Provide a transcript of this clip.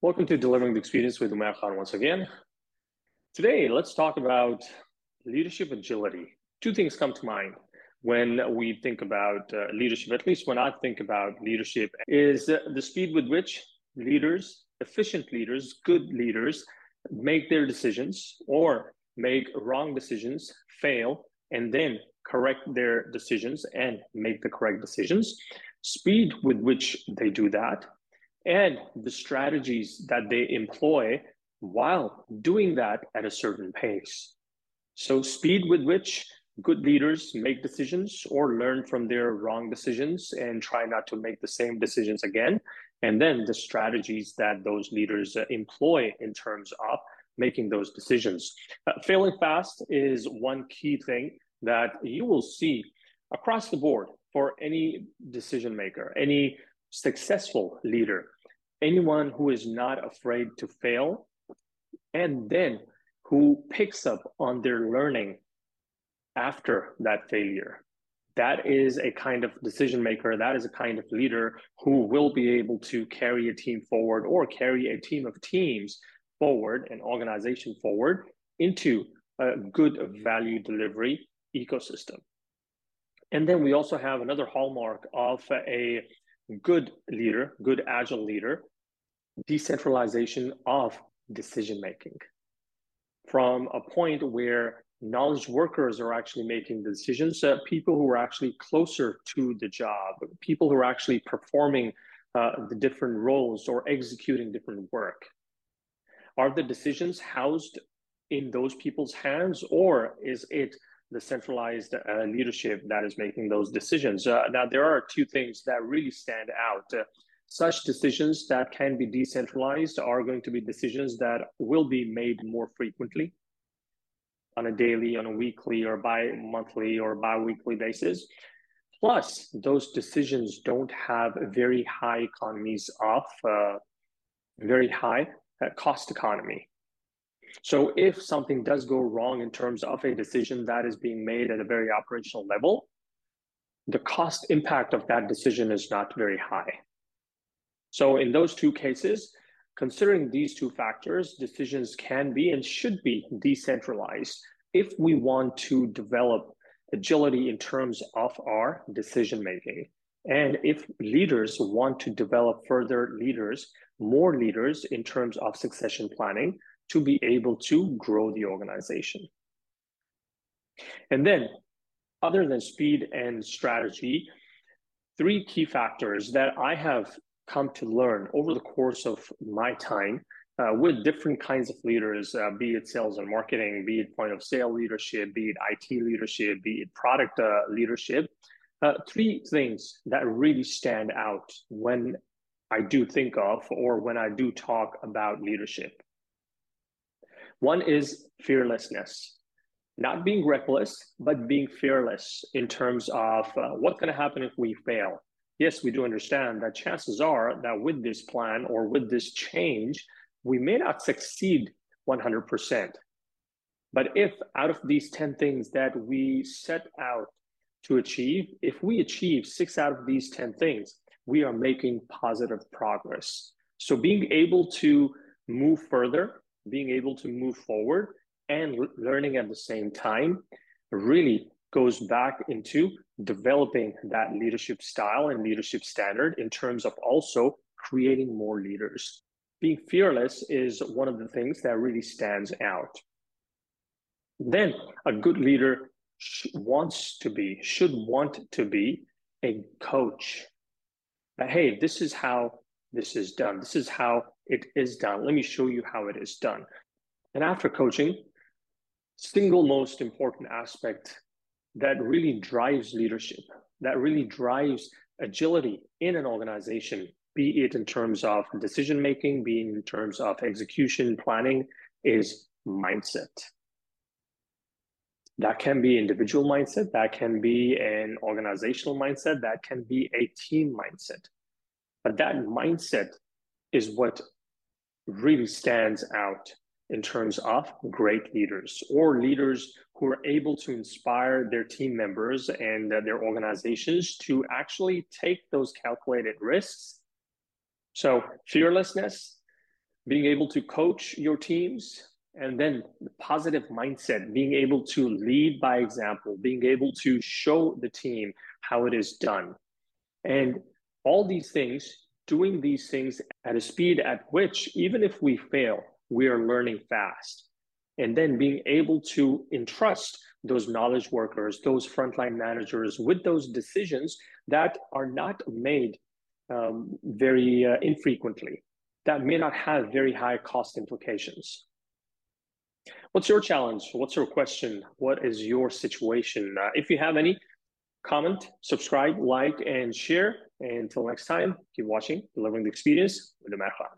Welcome to Delivering the Experience with Umair Khan once again. Today, let's talk about leadership agility. Two things come to mind when we think about uh, leadership, at least when I think about leadership, is the speed with which leaders, efficient leaders, good leaders, make their decisions or make wrong decisions, fail, and then correct their decisions and make the correct decisions. Speed with which they do that and the strategies that they employ while doing that at a certain pace. So, speed with which good leaders make decisions or learn from their wrong decisions and try not to make the same decisions again. And then the strategies that those leaders uh, employ in terms of making those decisions. Uh, failing fast is one key thing that you will see across the board for any decision maker, any successful leader anyone who is not afraid to fail and then who picks up on their learning after that failure. That is a kind of decision maker. That is a kind of leader who will be able to carry a team forward or carry a team of teams forward, an organization forward into a good value delivery ecosystem. And then we also have another hallmark of a good leader, good agile leader, decentralization of decision making from a point where knowledge workers are actually making the decisions, uh, people who are actually closer to the job, people who are actually performing uh, the different roles or executing different work. Are the decisions housed in those people's hands, or is it the centralized uh, leadership that is making those decisions. Uh, now, there are two things that really stand out. Uh, such decisions that can be decentralized are going to be decisions that will be made more frequently on a daily, on a weekly, or bi monthly or bi weekly basis. Plus, those decisions don't have very high economies of uh, very high uh, cost economy. So if something does go wrong in terms of a decision that is being made at a very operational level, the cost impact of that decision is not very high. So in those two cases, considering these two factors, decisions can be and should be decentralized if we want to develop agility in terms of our decision making. And if leaders want to develop further leaders, more leaders in terms of succession planning, to be able to grow the organization. And then, other than speed and strategy, three key factors that I have come to learn over the course of my time uh, with different kinds of leaders, uh, be it sales and marketing, be it point of sale leadership, be it IT leadership, be it product uh, leadership. Uh, three things that really stand out when I do think of or when I do talk about leadership. One is fearlessness, not being reckless, but being fearless in terms of uh, what's going to happen if we fail. Yes, we do understand that chances are that with this plan or with this change, we may not succeed 100%. But if out of these 10 things that we set out to achieve, if we achieve six out of these 10 things, we are making positive progress. So being able to move further being able to move forward and learning at the same time really goes back into developing that leadership style and leadership standard in terms of also creating more leaders. Being fearless is one of the things that really stands out. Then a good leader wants to be, should want to be a coach. That, hey, this is how this is done. This is how it is done. Let me show you how it is done. And after coaching, single most important aspect that really drives leadership, that really drives agility in an organization, be it in terms of decision making, be it in terms of execution planning, is mindset. That can be individual mindset, that can be an organizational mindset, that can be a team mindset. But that mindset is what really stands out in terms of great leaders or leaders who are able to inspire their team members and uh, their organizations to actually take those calculated risks. So, fearlessness, being able to coach your teams, and then the positive mindset, being able to lead by example, being able to show the team how it is done. And all these things, doing these things at a speed at which, even if we fail, we are learning fast. And then being able to entrust those knowledge workers, those frontline managers with those decisions that are not made um, very uh, infrequently, that may not have very high cost implications. What's your challenge? What's your question? What is your situation? Uh, if you have any, comment, subscribe, like, and share. And until next time, keep watching, delivering the experience with the Umair Khan.